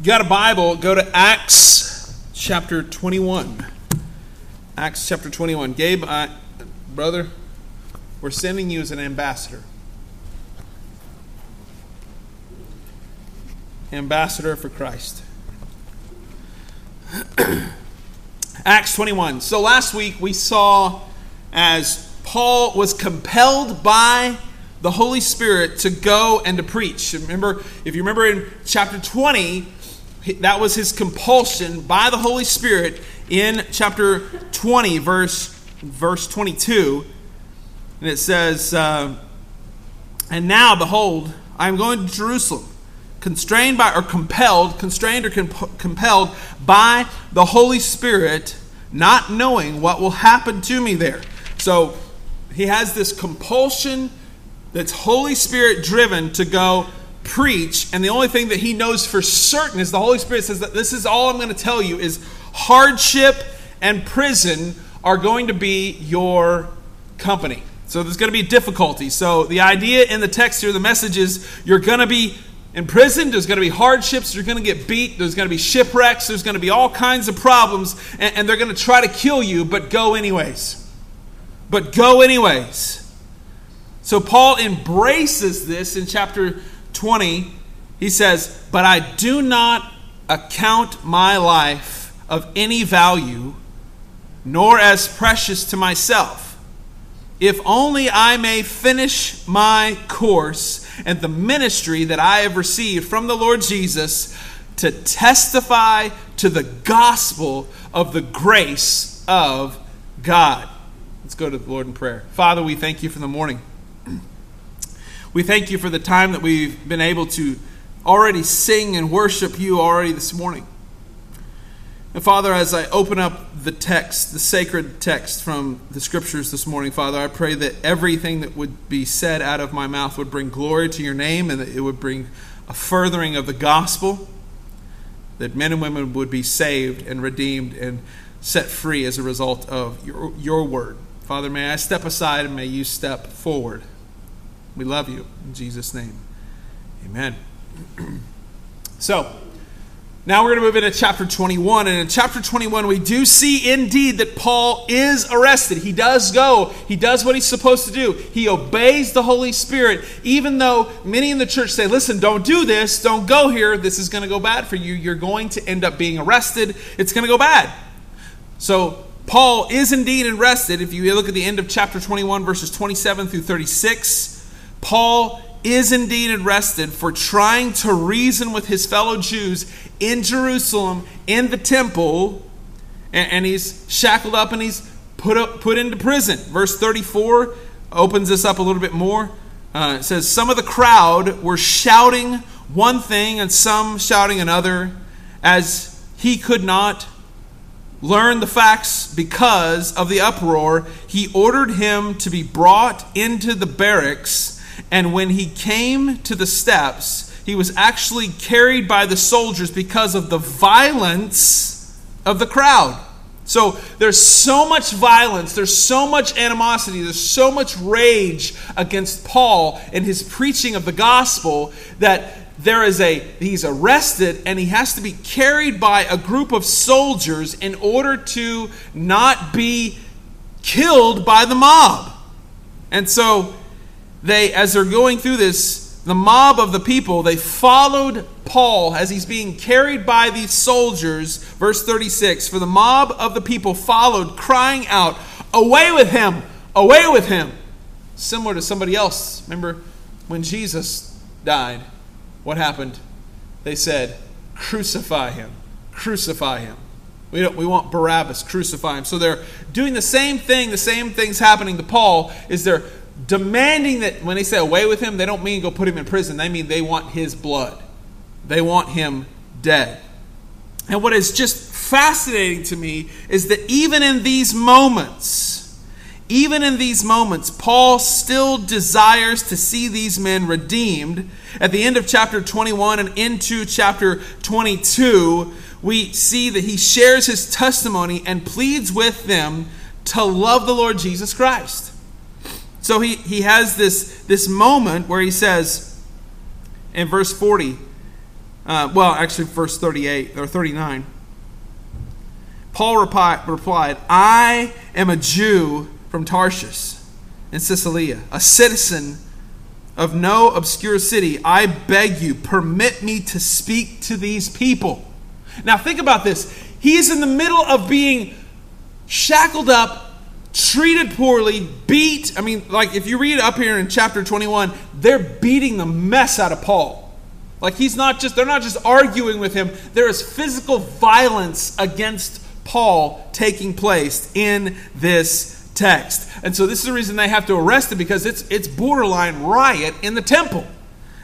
you got a Bible, go to Acts chapter 21. Acts chapter 21. Gabe, I, brother, we're sending you as an ambassador. Ambassador for Christ. Acts 21. So last week we saw as Paul was compelled by the Holy Spirit to go and to preach. Remember, if you remember in chapter 20, that was his compulsion by the Holy Spirit in chapter 20, verse, verse 22. And it says, uh, And now, behold, I am going to Jerusalem, constrained by, or compelled, constrained or comp- compelled by the Holy Spirit, not knowing what will happen to me there. So he has this compulsion that's Holy Spirit driven to go preach, and the only thing that he knows for certain is the Holy Spirit says that this is all I'm going to tell you is hardship and prison are going to be your company. So there's going to be difficulty. So the idea in the text here, the message is you're going to be in prison, there's going to be hardships, you're going to get beat, there's going to be shipwrecks, there's going to be all kinds of problems, and, and they're going to try to kill you, but go anyways. But go anyways. So Paul embraces this in chapter 20, he says, But I do not account my life of any value, nor as precious to myself, if only I may finish my course and the ministry that I have received from the Lord Jesus to testify to the gospel of the grace of God. Let's go to the Lord in prayer. Father, we thank you for the morning. We thank you for the time that we've been able to already sing and worship you already this morning. And Father, as I open up the text, the sacred text from the scriptures this morning, Father, I pray that everything that would be said out of my mouth would bring glory to your name and that it would bring a furthering of the gospel, that men and women would be saved and redeemed and set free as a result of your, your word. Father, may I step aside and may you step forward. We love you. In Jesus' name. Amen. so, now we're going to move into chapter 21. And in chapter 21, we do see indeed that Paul is arrested. He does go, he does what he's supposed to do. He obeys the Holy Spirit, even though many in the church say, listen, don't do this, don't go here, this is going to go bad for you. You're going to end up being arrested, it's going to go bad. So, Paul is indeed arrested. If you look at the end of chapter 21, verses 27 through 36, Paul is indeed arrested for trying to reason with his fellow Jews in Jerusalem in the temple, and, and he's shackled up and he's put up, put into prison. Verse 34 opens this up a little bit more. Uh, it says, Some of the crowd were shouting one thing and some shouting another, as he could not learn the facts because of the uproar. He ordered him to be brought into the barracks and when he came to the steps, he was actually carried by the soldiers because of the violence of the crowd. So there's so much violence, there's so much animosity, there's so much rage against Paul and his preaching of the gospel that there is a he's arrested and he has to be carried by a group of soldiers in order to not be killed by the mob. And so they, as they're going through this, the mob of the people, they followed Paul as he's being carried by these soldiers. Verse 36 For the mob of the people followed, crying out, Away with him! Away with him! Similar to somebody else. Remember when Jesus died, what happened? They said, Crucify him! Crucify him! We, don't, we want Barabbas, crucify him. So they're doing the same thing, the same thing's happening to Paul, is they're demanding that when they say away with him, they don't mean go put him in prison. They mean they want his blood. They want him dead. And what is just fascinating to me is that even in these moments, even in these moments, Paul still desires to see these men redeemed. At the end of chapter 21 and into chapter 22, we see that he shares his testimony and pleads with them to love the Lord Jesus Christ. So he, he has this, this moment where he says in verse 40, Uh, well, actually, verse 38 or 39. Paul repi- replied, I am a Jew from Tarshish in Cilicia, a citizen of no obscure city. I beg you, permit me to speak to these people. Now, think about this. He is in the middle of being shackled up, treated poorly, beat. I mean, like if you read up here in chapter 21, they're beating the mess out of Paul. Like he's not just, they're not just arguing with him, there is physical violence against Paul taking place in this text. And so this is the reason they have to arrest him because it's it's borderline riot in the temple.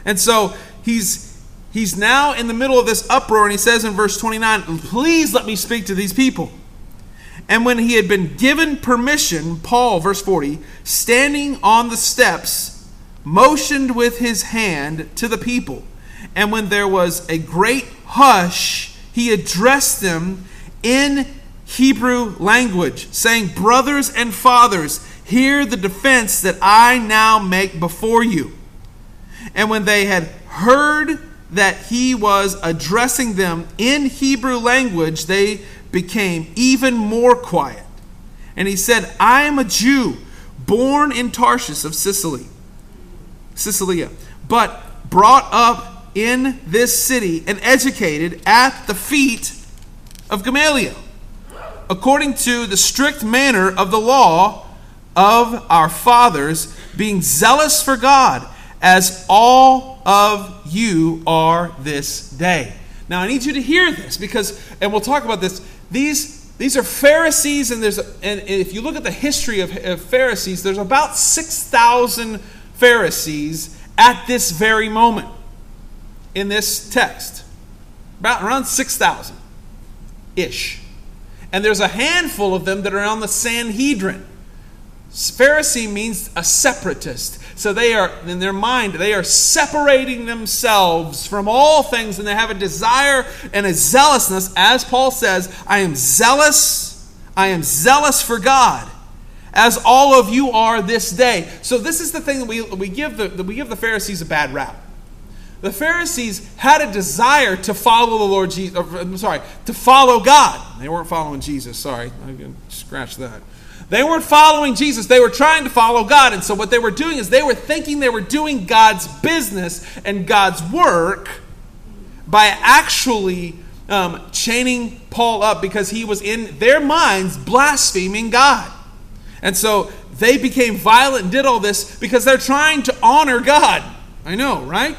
And so he's he's now in the middle of this uproar and he says in verse 29, "Please let me speak to these people." And when he had been given permission, Paul, verse 40, standing on the steps, motioned with his hand to the people. And when there was a great hush, he addressed them in Hebrew language, saying, Brothers and fathers, hear the defense that I now make before you. And when they had heard that he was addressing them in Hebrew language, they became even more quiet. And he said, I am a Jew, born in Tarshish of Sicily, Cilicia, but brought up in this city and educated at the feet of Gamaliel, according to the strict manner of the law of our fathers, being zealous for God, as all of you are this day. Now, I need you to hear this because, and we'll talk about this. These, these are Pharisees, and, there's, and if you look at the history of, of Pharisees, there's about 6,000 Pharisees at this very moment in this text. About around 6,000 ish. And there's a handful of them that are on the Sanhedrin. Pharisee means a separatist. So they are, in their mind, they are separating themselves from all things and they have a desire and a zealousness. As Paul says, I am zealous, I am zealous for God, as all of you are this day. So this is the thing that we, we, give, the, we give the Pharisees a bad rap. The Pharisees had a desire to follow the Lord Jesus. Uh, I'm sorry, to follow God. They weren't following Jesus. Sorry, I can scratch that. They weren't following Jesus. They were trying to follow God. And so what they were doing is they were thinking they were doing God's business and God's work by actually um, chaining Paul up because he was in their minds blaspheming God. And so they became violent and did all this because they're trying to honor God. I know, right?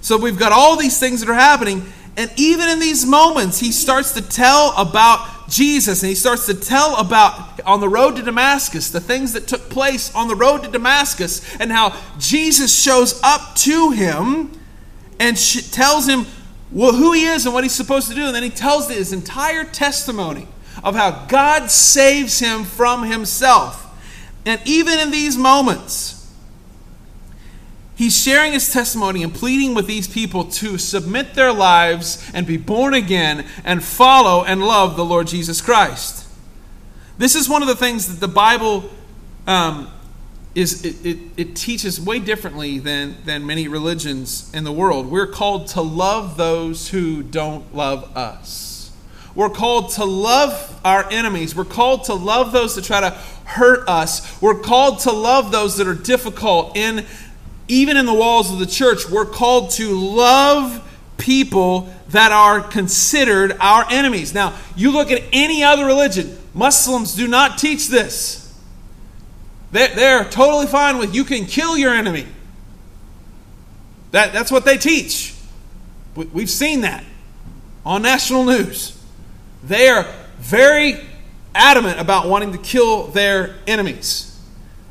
So we've got all these things that are happening. And even in these moments, he starts to tell about Jesus and he starts to tell about on the road to Damascus, the things that took place on the road to Damascus, and how Jesus shows up to him and tells him who he is and what he's supposed to do. And then he tells his entire testimony of how God saves him from himself. And even in these moments, He's sharing his testimony and pleading with these people to submit their lives and be born again and follow and love the Lord Jesus Christ. This is one of the things that the Bible um, is it, it, it, teaches way differently than, than many religions in the world. We're called to love those who don't love us. We're called to love our enemies. We're called to love those that try to hurt us. We're called to love those that are difficult in even in the walls of the church, we're called to love people that are considered our enemies. Now, you look at any other religion, Muslims do not teach this. They're, they're totally fine with you can kill your enemy. That, that's what they teach. We've seen that on national news. They are very adamant about wanting to kill their enemies.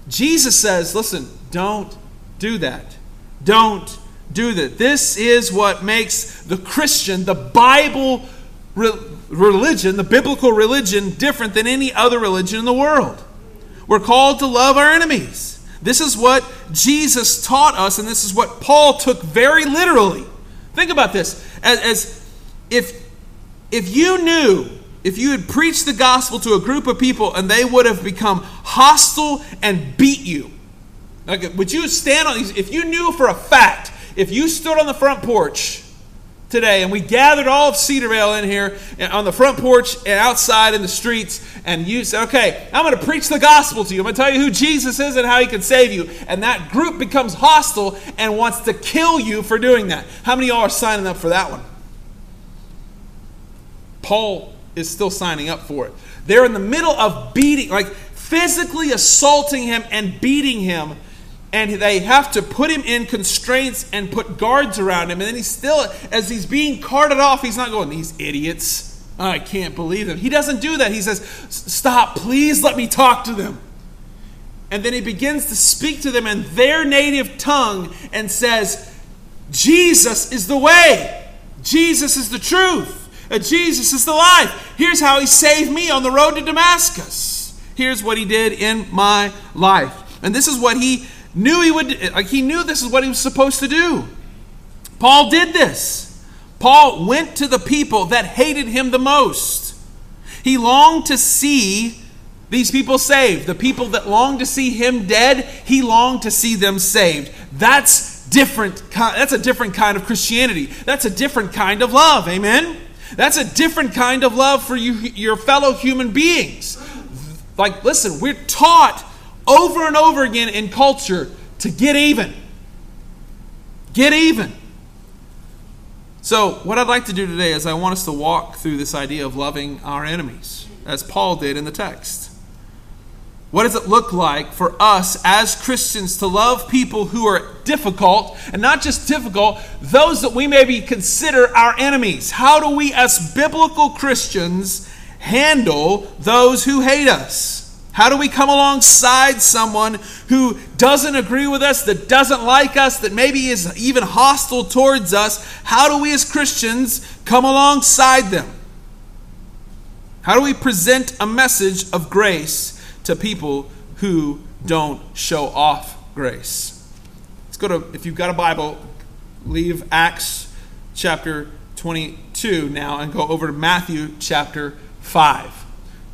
Jesus says, listen, don't do that. Don't do that. This is what makes the Christian, the Bible re- religion, the biblical religion, different than any other religion in the world. We're called to love our enemies. This is what Jesus taught us, and this is what Paul took very literally. Think about this. As, as if, if you knew, if you had preached the gospel to a group of people and they would have become hostile and beat you, like, would you stand on these? If you knew for a fact, if you stood on the front porch today, and we gathered all of Cedarvale in here eh, on the front porch and outside in the streets, and you said, Okay, I'm going to preach the gospel to you. I'm going to tell you who Jesus is and how he can save you. And that group becomes hostile and wants to kill you for doing that. How many of y'all are signing up for that one? Paul is still signing up for it. They're in the middle of beating, like physically assaulting him and beating him and they have to put him in constraints and put guards around him. And then he's still, as he's being carted off, he's not going, These idiots. I can't believe them. He doesn't do that. He says, Stop, please let me talk to them. And then he begins to speak to them in their native tongue and says, Jesus is the way, Jesus is the truth, uh, Jesus is the life. Here's how he saved me on the road to Damascus. Here's what he did in my life. And this is what he knew he would like he knew this is what he was supposed to do. Paul did this. Paul went to the people that hated him the most. He longed to see these people saved. The people that longed to see him dead, he longed to see them saved. That's different that's a different kind of Christianity. That's a different kind of love. Amen. That's a different kind of love for you your fellow human beings. Like listen, we're taught over and over again in culture to get even. Get even. So, what I'd like to do today is I want us to walk through this idea of loving our enemies, as Paul did in the text. What does it look like for us as Christians to love people who are difficult, and not just difficult, those that we maybe consider our enemies? How do we, as biblical Christians, handle those who hate us? How do we come alongside someone who doesn't agree with us, that doesn't like us, that maybe is even hostile towards us? How do we as Christians come alongside them? How do we present a message of grace to people who don't show off grace? Let's go to, if you've got a Bible, leave Acts chapter 22 now and go over to Matthew chapter 5.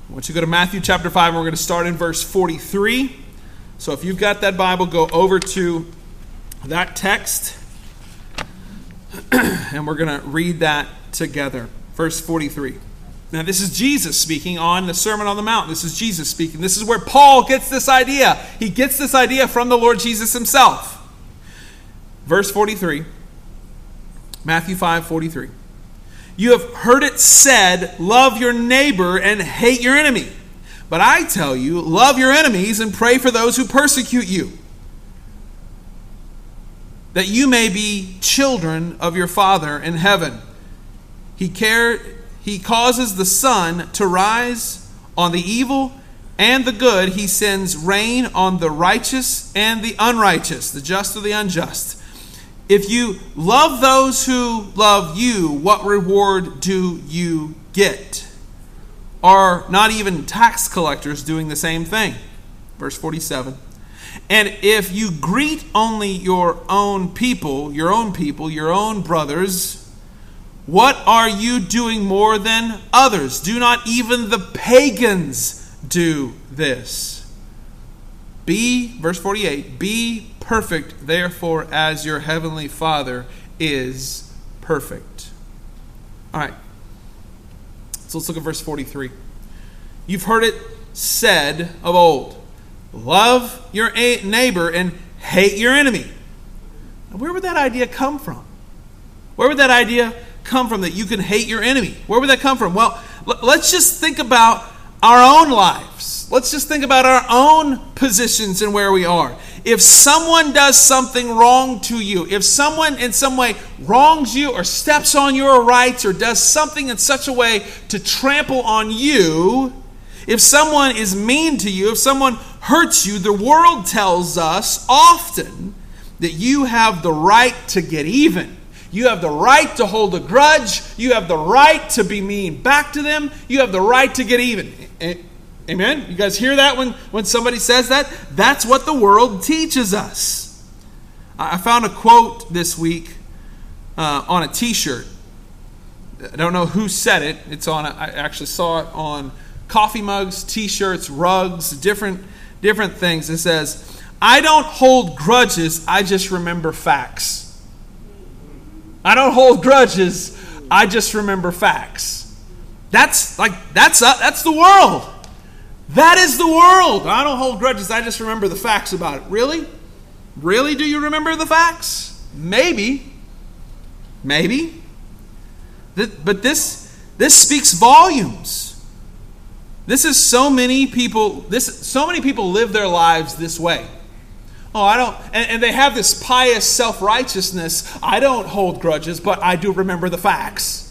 I want you to go to Matthew chapter 5, and we're going to start in verse 43. So if you've got that Bible, go over to that text, and we're going to read that together. Verse 43. Now, this is Jesus speaking on the Sermon on the Mount. This is Jesus speaking. This is where Paul gets this idea. He gets this idea from the Lord Jesus himself. Verse 43. Matthew 5 43. You have heard it said, Love your neighbor and hate your enemy. But I tell you, love your enemies and pray for those who persecute you, that you may be children of your Father in heaven. He, care, he causes the sun to rise on the evil and the good. He sends rain on the righteous and the unrighteous, the just or the unjust. If you love those who love you, what reward do you get? Are not even tax collectors doing the same thing? Verse 47. And if you greet only your own people, your own people, your own brothers, what are you doing more than others? Do not even the pagans do this? Be, verse 48, be perfect, therefore, as your heavenly Father is perfect. All right. So let's look at verse 43. You've heard it said of old love your neighbor and hate your enemy. Where would that idea come from? Where would that idea come from that you can hate your enemy? Where would that come from? Well, let's just think about our own lives. Let's just think about our own positions and where we are if someone does something wrong to you, if someone in some way wrongs you or steps on your rights or does something in such a way to trample on you, if someone is mean to you, if someone hurts you, the world tells us often that you have the right to get even. You have the right to hold a grudge. You have the right to be mean back to them. You have the right to get even. Eh, eh, Amen? You guys hear that when, when somebody says that? That's what the world teaches us. I found a quote this week uh, on a t shirt. I don't know who said it. It's on. A, I actually saw it on coffee mugs, t-shirts, rugs, different different things. It says, "I don't hold grudges. I just remember facts." I don't hold grudges. I just remember facts. That's like that's uh, that's the world. That is the world. I don't hold grudges. I just remember the facts about it. Really? Really do you remember the facts? Maybe. Maybe. But this this speaks volumes. This is so many people this so many people live their lives this way. Oh, I don't and, and they have this pious self-righteousness. I don't hold grudges, but I do remember the facts.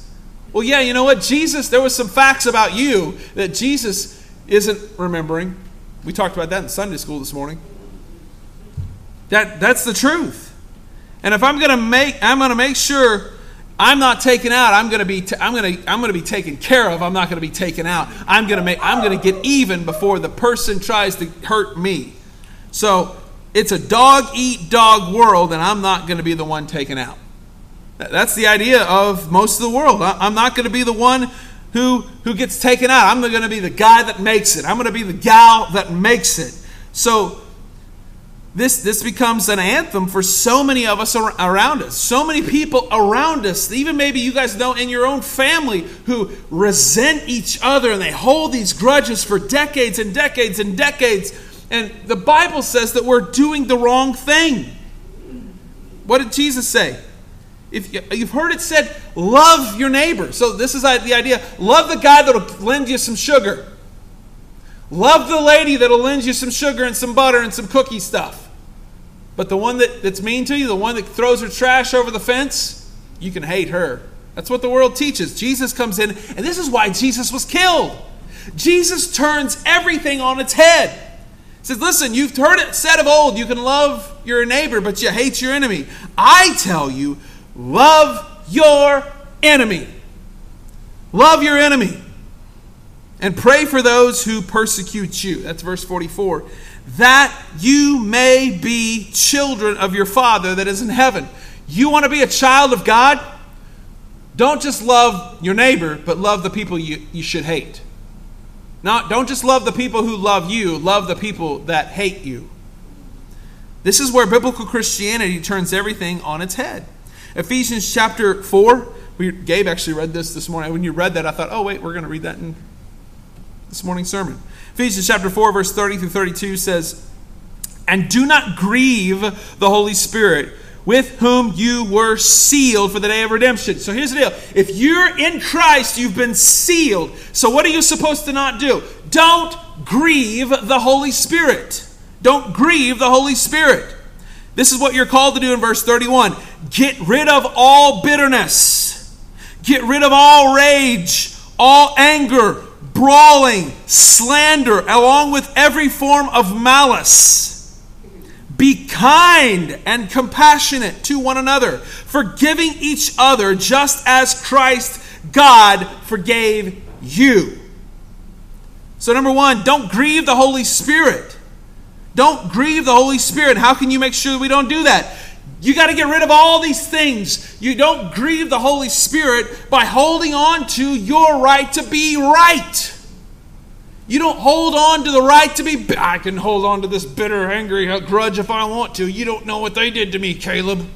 Well, yeah, you know what? Jesus, there was some facts about you that Jesus isn't remembering. We talked about that in Sunday school this morning. That that's the truth. And if I'm going to make I'm going to make sure I'm not taken out. I'm going to be t- I'm going to I'm going to be taken care of. I'm not going to be taken out. I'm going to make I'm going to get even before the person tries to hurt me. So, it's a dog eat dog world and I'm not going to be the one taken out. That's the idea of most of the world. I'm not going to be the one who who gets taken out. I'm going to be the guy that makes it. I'm going to be the gal that makes it. So this, this becomes an anthem for so many of us around us. So many people around us, even maybe you guys know in your own family, who resent each other and they hold these grudges for decades and decades and decades. And the Bible says that we're doing the wrong thing. What did Jesus say? If you've heard it said, love your neighbor. So this is the idea. Love the guy that'll lend you some sugar. Love the lady that'll lend you some sugar and some butter and some cookie stuff. But the one that, that's mean to you, the one that throws her trash over the fence, you can hate her. That's what the world teaches. Jesus comes in, and this is why Jesus was killed. Jesus turns everything on its head. He says, Listen, you've heard it said of old, you can love your neighbor, but you hate your enemy. I tell you, love your enemy. Love your enemy. And pray for those who persecute you. That's verse 44 that you may be children of your Father that is in heaven. You want to be a child of God? Don't just love your neighbor, but love the people you, you should hate. Not, don't just love the people who love you, love the people that hate you. This is where biblical Christianity turns everything on its head. Ephesians chapter 4, we, Gabe actually read this this morning. When you read that, I thought, oh, wait, we're going to read that in this morning's sermon. Ephesians chapter 4, verse 30 through 32 says, And do not grieve the Holy Spirit, with whom you were sealed for the day of redemption. So here's the deal. If you're in Christ, you've been sealed. So what are you supposed to not do? Don't grieve the Holy Spirit. Don't grieve the Holy Spirit. This is what you're called to do in verse 31. Get rid of all bitterness. Get rid of all rage, all anger, brawling, slander, along with every form of malice. Be kind and compassionate to one another, forgiving each other just as Christ, God, forgave you. So, number one, don't grieve the Holy Spirit. Don't grieve the Holy Spirit. How can you make sure that we don't do that? You got to get rid of all these things. You don't grieve the Holy Spirit by holding on to your right to be right. You don't hold on to the right to be. I can hold on to this bitter, angry grudge if I want to. You don't know what they did to me, Caleb.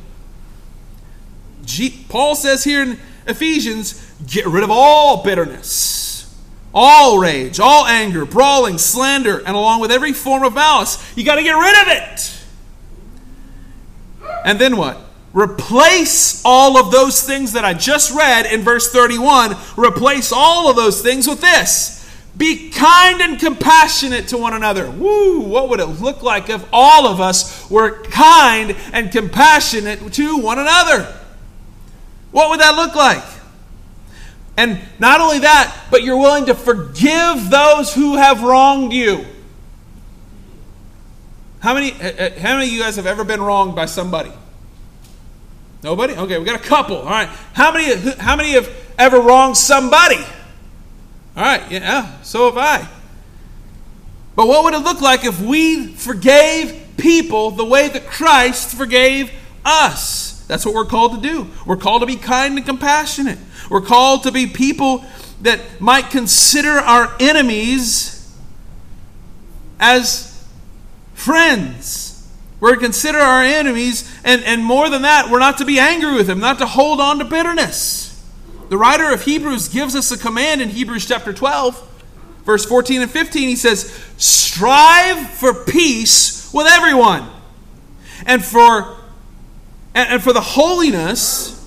Paul says here in Ephesians get rid of all bitterness, all rage, all anger, brawling, slander, and along with every form of malice. You got to get rid of it. And then what? Replace all of those things that I just read in verse 31. Replace all of those things with this. Be kind and compassionate to one another. Woo, what would it look like if all of us were kind and compassionate to one another? What would that look like? And not only that, but you're willing to forgive those who have wronged you. How many, uh, uh, how many of you guys have ever been wronged by somebody? Nobody? Okay, we got a couple. All right. How many, how many have ever wronged somebody? All right, yeah, so have I. But what would it look like if we forgave people the way that Christ forgave us? That's what we're called to do. We're called to be kind and compassionate. We're called to be people that might consider our enemies as friends. We're to consider our enemies, and, and more than that, we're not to be angry with them, not to hold on to bitterness. The writer of Hebrews gives us a command in Hebrews chapter 12, verse 14 and 15. He says, Strive for peace with everyone, and for, and, for the holiness,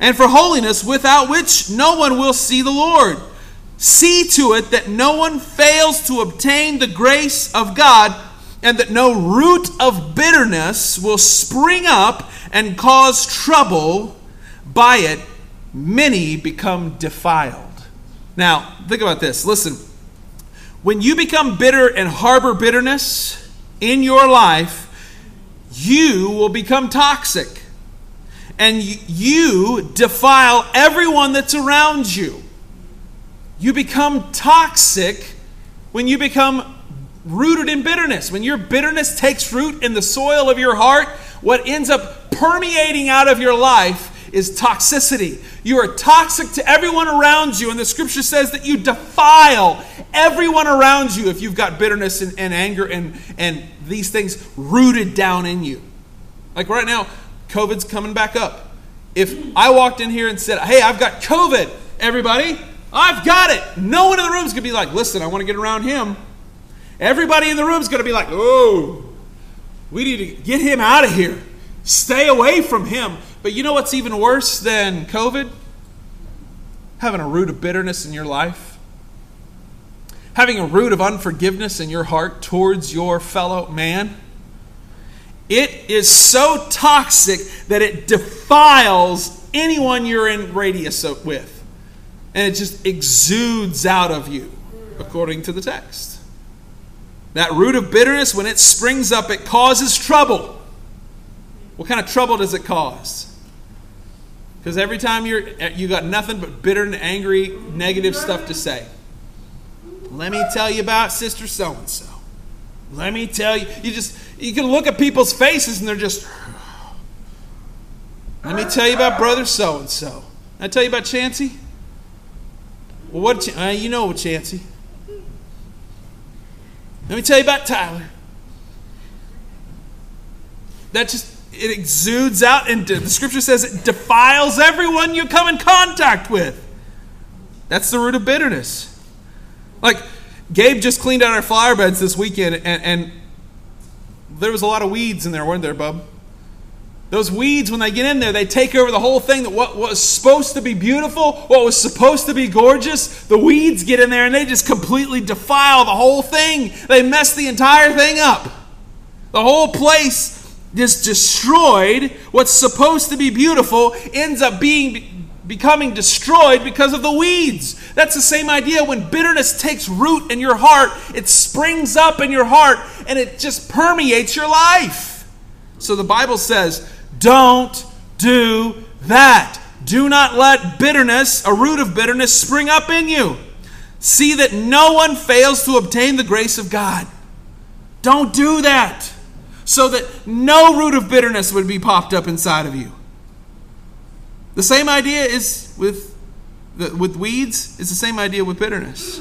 and for holiness without which no one will see the Lord. See to it that no one fails to obtain the grace of God and that no root of bitterness will spring up and cause trouble. By it many become defiled. Now think about this. Listen. When you become bitter and harbor bitterness in your life you will become toxic and you defile everyone that's around you you become toxic when you become rooted in bitterness. When your bitterness takes root in the soil of your heart, what ends up permeating out of your life is toxicity. You are toxic to everyone around you, and the scripture says that you defile everyone around you if you've got bitterness and, and anger and, and these things rooted down in you. Like right now, COVID's coming back up. If I walked in here and said, Hey, I've got COVID, everybody, I've got it. No one in the room is going to be like, Listen, I want to get around him. Everybody in the room is going to be like, oh, we need to get him out of here. Stay away from him. But you know what's even worse than COVID? Having a root of bitterness in your life. Having a root of unforgiveness in your heart towards your fellow man. It is so toxic that it defiles anyone you're in radius with. And it just exudes out of you, according to the text. That root of bitterness, when it springs up, it causes trouble. What kind of trouble does it cause? Because every time you're you got nothing but bitter and angry, negative stuff to say. Let me tell you about sister so and so. Let me tell you. You just you can look at people's faces and they're just. Let me tell you about brother so and so. I tell you about Chancey. Well, what uh, you know, Chancey? Let me tell you about Tyler. That just it exudes out and the scripture says it defiles everyone you come in contact with. That's the root of bitterness. Like Gabe just cleaned out our flower beds this weekend and, and there was a lot of weeds in there, weren't there, bub? Those weeds, when they get in there, they take over the whole thing. That what was supposed to be beautiful, what was supposed to be gorgeous, the weeds get in there and they just completely defile the whole thing. They mess the entire thing up. The whole place is destroyed. What's supposed to be beautiful ends up being becoming destroyed because of the weeds. That's the same idea when bitterness takes root in your heart, it springs up in your heart and it just permeates your life. So the Bible says, don't do that. Do not let bitterness, a root of bitterness, spring up in you. See that no one fails to obtain the grace of God. Don't do that so that no root of bitterness would be popped up inside of you. The same idea is with, with weeds, it's the same idea with bitterness.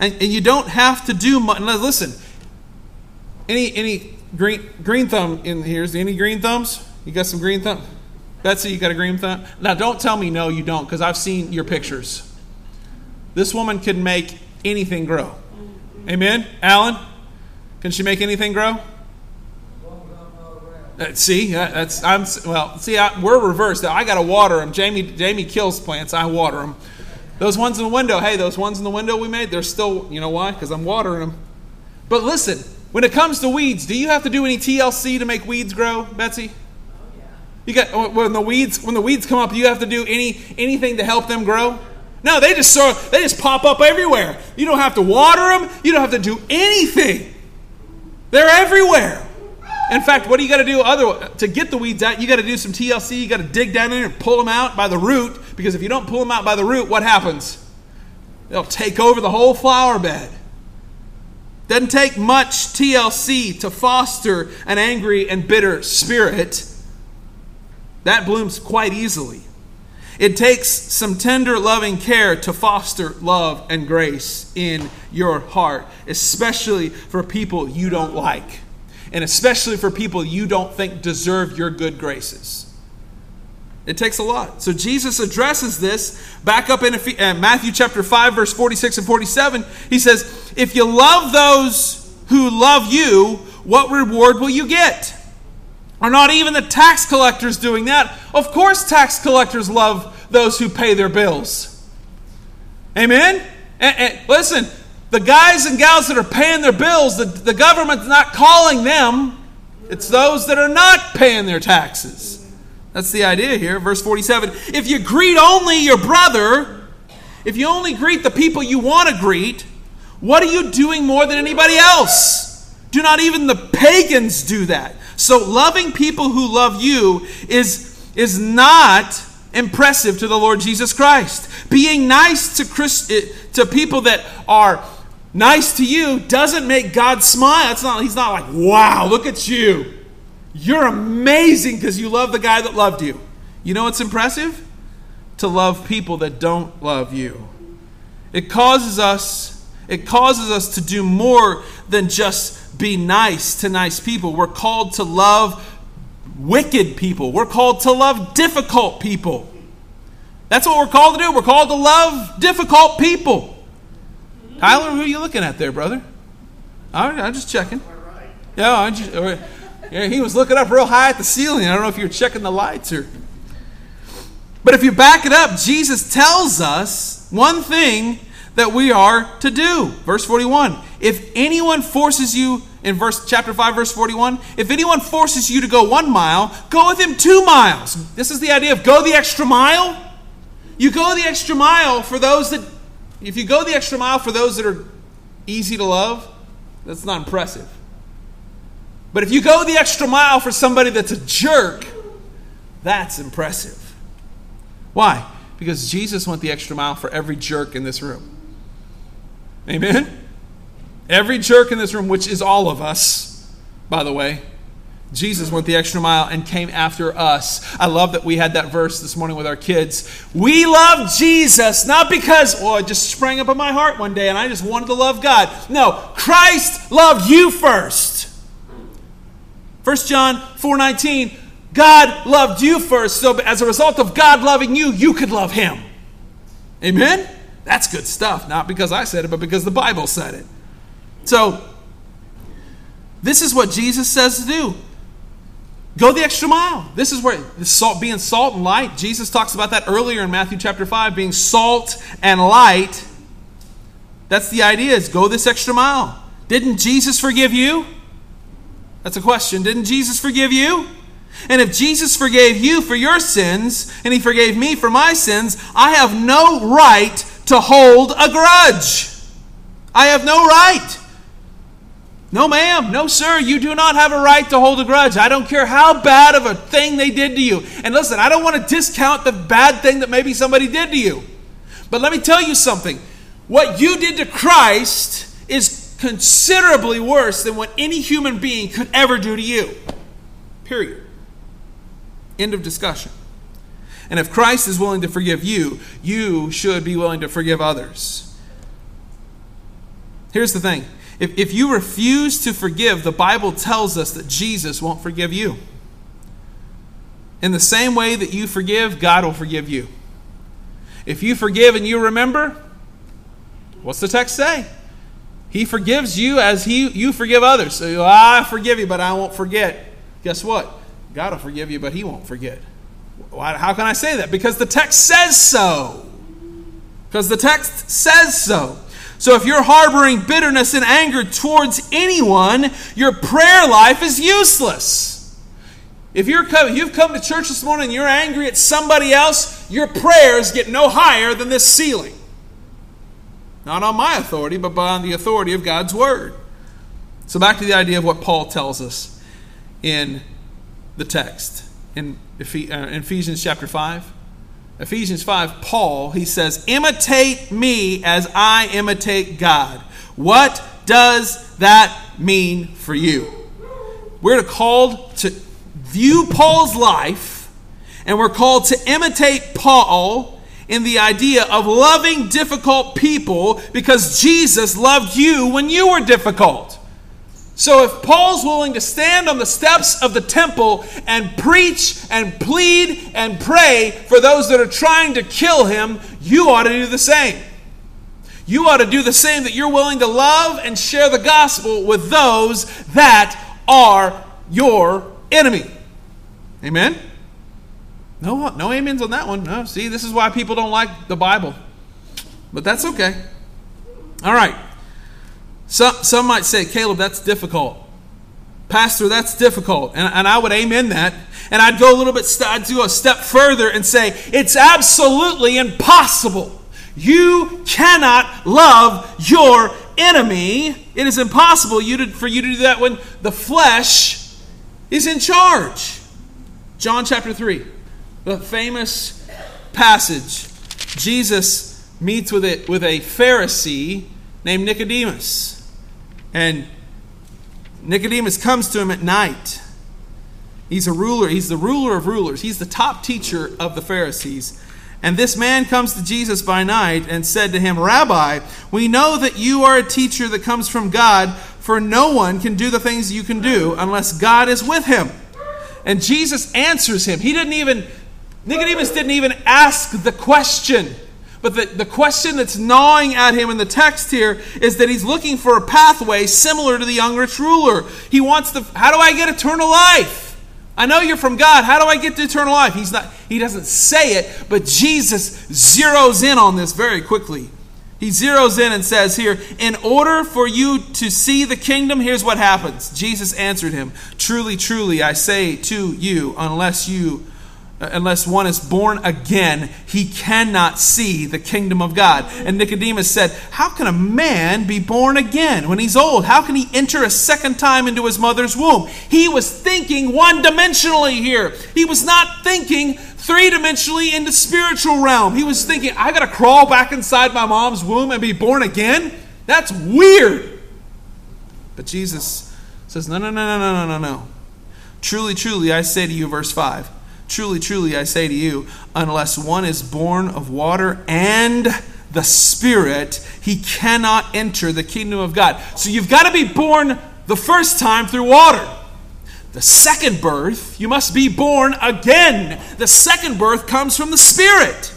And, and you don't have to do much. Listen, any, any green green thumb in here. Is there any green thumbs? You got some green thumb? Betsy, you got a green thumb? Now don't tell me no, you don't, because I've seen your pictures. This woman can make anything grow. Amen? Alan? Can she make anything grow? Uh, see, that's I'm well. See, I, we're reversed. I got to water them. Jamie, Jamie kills plants. I water them. Those ones in the window. Hey, those ones in the window we made. They're still. You know why? Because I'm watering them. But listen, when it comes to weeds, do you have to do any TLC to make weeds grow, Betsy? Yeah. You got when the weeds when the weeds come up, you have to do any anything to help them grow? No, they just sort they just pop up everywhere. You don't have to water them. You don't have to do anything. They're everywhere. In fact, what do you got to do other to get the weeds out? You got to do some TLC. You got to dig down in and pull them out by the root. Because if you don't pull them out by the root, what happens? They'll take over the whole flower bed. Doesn't take much TLC to foster an angry and bitter spirit. That blooms quite easily. It takes some tender, loving care to foster love and grace in your heart, especially for people you don't like. And especially for people you don't think deserve your good graces. It takes a lot. So Jesus addresses this back up in uh, Matthew chapter 5 verse 46 and 47. He says, "If you love those who love you, what reward will you get?" Are not even the tax collectors doing that? Of course tax collectors love those who pay their bills. Amen? And, and listen, the guys and gals that are paying their bills, the, the government's not calling them. It's those that are not paying their taxes. That's the idea here. Verse 47 If you greet only your brother, if you only greet the people you want to greet, what are you doing more than anybody else? Do not even the pagans do that. So loving people who love you is, is not impressive to the Lord Jesus Christ. Being nice to, Christ, eh, to people that are nice to you doesn't make God smile. It's not, he's not like, wow, look at you. You're amazing because you love the guy that loved you. You know what's impressive? To love people that don't love you. It causes us it causes us to do more than just be nice to nice people. We're called to love wicked people. We're called to love difficult people. That's what we're called to do. We're called to love difficult people. Tyler, who are you looking at there, brother? Right, I'm just checking. Yeah, I'm just, yeah, he was looking up real high at the ceiling. I don't know if you were checking the lights or. But if you back it up, Jesus tells us one thing that we are to do. Verse 41. If anyone forces you, in verse chapter 5, verse 41, if anyone forces you to go one mile, go with him two miles. This is the idea of go the extra mile. You go the extra mile for those that, if you go the extra mile for those that are easy to love, that's not impressive. But if you go the extra mile for somebody that's a jerk, that's impressive. Why? Because Jesus went the extra mile for every jerk in this room. Amen? Every jerk in this room, which is all of us, by the way, Jesus went the extra mile and came after us. I love that we had that verse this morning with our kids. We love Jesus, not because, well, it just sprang up in my heart one day and I just wanted to love God. No, Christ loved you first. 1 John 4:19, God loved you first, so as a result of God loving you, you could love him. Amen? That's good stuff, not because I said it, but because the Bible said it. So, this is what Jesus says to do. Go the extra mile. This is where salt, being salt and light. Jesus talks about that earlier in Matthew chapter 5, being salt and light. That's the idea is go this extra mile. Didn't Jesus forgive you? That's a question. Didn't Jesus forgive you? And if Jesus forgave you for your sins, and he forgave me for my sins, I have no right to hold a grudge. I have no right. No, ma'am. No, sir. You do not have a right to hold a grudge. I don't care how bad of a thing they did to you. And listen, I don't want to discount the bad thing that maybe somebody did to you. But let me tell you something. What you did to Christ is considerably worse than what any human being could ever do to you. Period. End of discussion. And if Christ is willing to forgive you, you should be willing to forgive others. Here's the thing if, if you refuse to forgive, the Bible tells us that Jesus won't forgive you. In the same way that you forgive, God will forgive you. If you forgive and you remember, what's the text say? He forgives you as he, you forgive others. So go, I forgive you, but I won't forget. Guess what? God will forgive you, but he won't forget. Why, How can I say that? Because the text says so. Because the text says so. So if you're harboring bitterness and anger towards anyone, your prayer life is useless. If you're come, you've come to church this morning and you're angry at somebody else, your prayers get no higher than this ceiling. Not on my authority, but on the authority of God's Word. So, back to the idea of what Paul tells us in the text in uh, Ephesians chapter 5. Ephesians 5, Paul, he says, Imitate me as I imitate God. What does that mean for you? We're called to view Paul's life, and we're called to imitate Paul in the idea of loving difficult people because Jesus loved you when you were difficult. So if Paul's willing to stand on the steps of the temple and preach and plead and pray for those that are trying to kill him, you ought to do the same. You ought to do the same that you're willing to love and share the gospel with those that are your enemy. Amen? No, no amens on that one. No, see, this is why people don't like the Bible. But that's okay. All right. Some, some might say, Caleb, that's difficult. Pastor, that's difficult. And, and I would amen that. And I'd go a little bit, I'd do a step further and say, it's absolutely impossible. You cannot love your enemy. It is impossible you to, for you to do that when the flesh is in charge. John chapter 3, the famous passage. Jesus meets with a, with a Pharisee named Nicodemus. And Nicodemus comes to him at night. He's a ruler, he's the ruler of rulers, he's the top teacher of the Pharisees. And this man comes to Jesus by night and said to him, Rabbi, we know that you are a teacher that comes from God, for no one can do the things you can do unless God is with him. And Jesus answers him. He didn't even, Nicodemus didn't even ask the question. But the, the question that's gnawing at him in the text here is that he's looking for a pathway similar to the young rich ruler. He wants the, how do I get eternal life? I know you're from God. How do I get to eternal life? He's not, he doesn't say it, but Jesus zeroes in on this very quickly. He zeroes in and says here, In order for you to see the kingdom, here's what happens. Jesus answered him, Truly, truly, I say to you, unless you unless one is born again, he cannot see the kingdom of God. And Nicodemus said, How can a man be born again when he's old? How can he enter a second time into his mother's womb? He was thinking one dimensionally here. He was not thinking three dimensionally in the spiritual realm. He was thinking, I got to crawl back inside my mom's womb and be born again? That's weird. But Jesus says, No, no, no, no, no, no, no. Truly, truly, I say to you, verse 5 Truly, truly, I say to you, unless one is born of water and the Spirit, he cannot enter the kingdom of God. So you've got to be born the first time through water. The second birth, you must be born again. The second birth comes from the Spirit.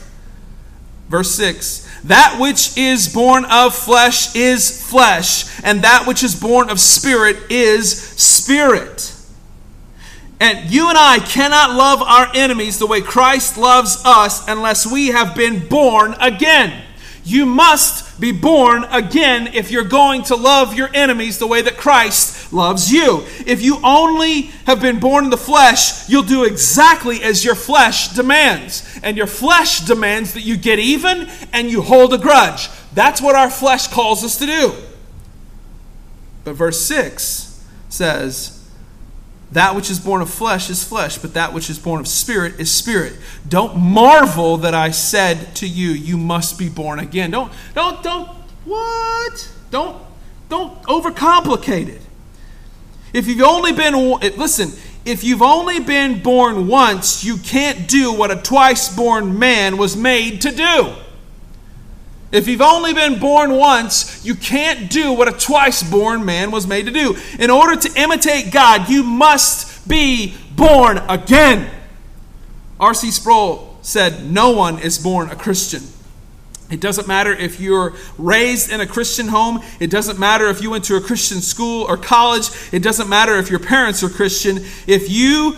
Verse 6 That which is born of flesh is flesh, and that which is born of spirit is spirit. And you and I cannot love our enemies the way Christ loves us unless we have been born again. You must be born again if you're going to love your enemies the way that Christ loves you. If you only have been born in the flesh, you'll do exactly as your flesh demands. And your flesh demands that you get even and you hold a grudge. That's what our flesh calls us to do. But verse 6 says, that which is born of flesh is flesh, but that which is born of spirit is spirit. Don't marvel that I said to you, you must be born again. Don't, don't, don't, what? Don't, don't overcomplicate it. If you've only been, listen, if you've only been born once, you can't do what a twice born man was made to do. If you've only been born once, you can't do what a twice born man was made to do. In order to imitate God, you must be born again. R.C. Sproul said, No one is born a Christian. It doesn't matter if you're raised in a Christian home. It doesn't matter if you went to a Christian school or college. It doesn't matter if your parents are Christian. If you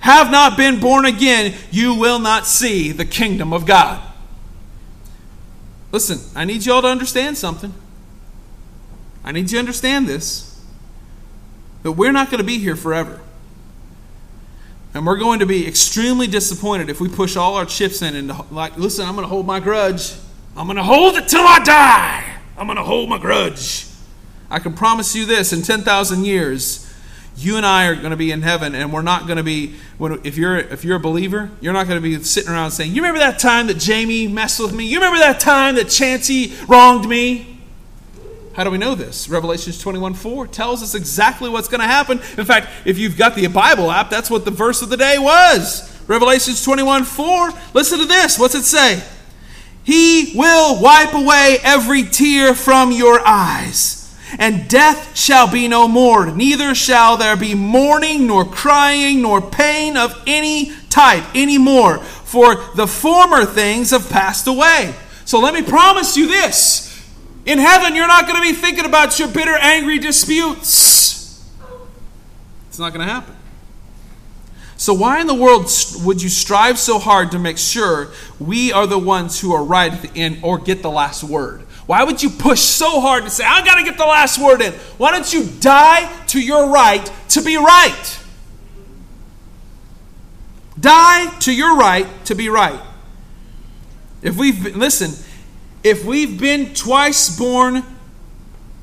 have not been born again, you will not see the kingdom of God. Listen, I need you all to understand something. I need you to understand this. That we're not going to be here forever. And we're going to be extremely disappointed if we push all our chips in and, like, listen, I'm going to hold my grudge. I'm going to hold it till I die. I'm going to hold my grudge. I can promise you this in 10,000 years, you and I are going to be in heaven, and we're not going to be. If you're if you're a believer, you're not going to be sitting around saying, "You remember that time that Jamie messed with me? You remember that time that Chancey wronged me?" How do we know this? Revelations 21 4 tells us exactly what's going to happen. In fact, if you've got the Bible app, that's what the verse of the day was. Revelations 21 4. Listen to this. What's it say? He will wipe away every tear from your eyes and death shall be no more, neither shall there be mourning, nor crying, nor pain of any type anymore, for the former things have passed away. So let me promise you this. In heaven, you're not going to be thinking about your bitter, angry disputes. It's not going to happen. So, why in the world would you strive so hard to make sure we are the ones who are right at the end or get the last word? Why would you push so hard to say, I got to get the last word in? Why don't you die to your right to be right? Die to your right to be right. If we've, been, listen, if we've been twice born,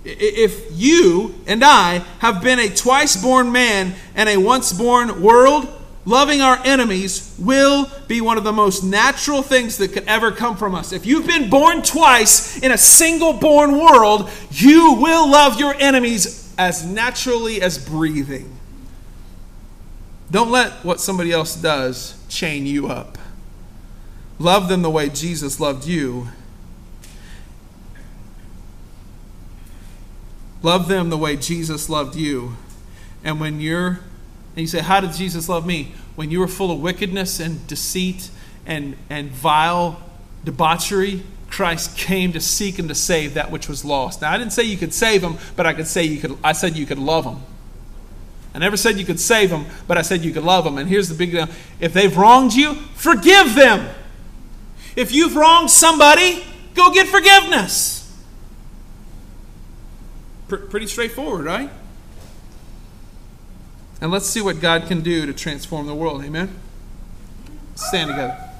if you and I have been a twice born man and a once born world, loving our enemies will be one of the most natural things that could ever come from us. If you've been born twice in a single born world, you will love your enemies as naturally as breathing. Don't let what somebody else does chain you up. Love them the way Jesus loved you. Love them the way Jesus loved you. And when you're and you say, How did Jesus love me? When you were full of wickedness and deceit and, and vile debauchery, Christ came to seek and to save that which was lost. Now I didn't say you could save them, but I could say you could I said you could love them. I never said you could save them, but I said you could love them. And here's the big deal. If they've wronged you, forgive them. If you've wronged somebody, go get forgiveness. pretty straightforward, right? And let's see what God can do to transform the world. Amen? Stand together.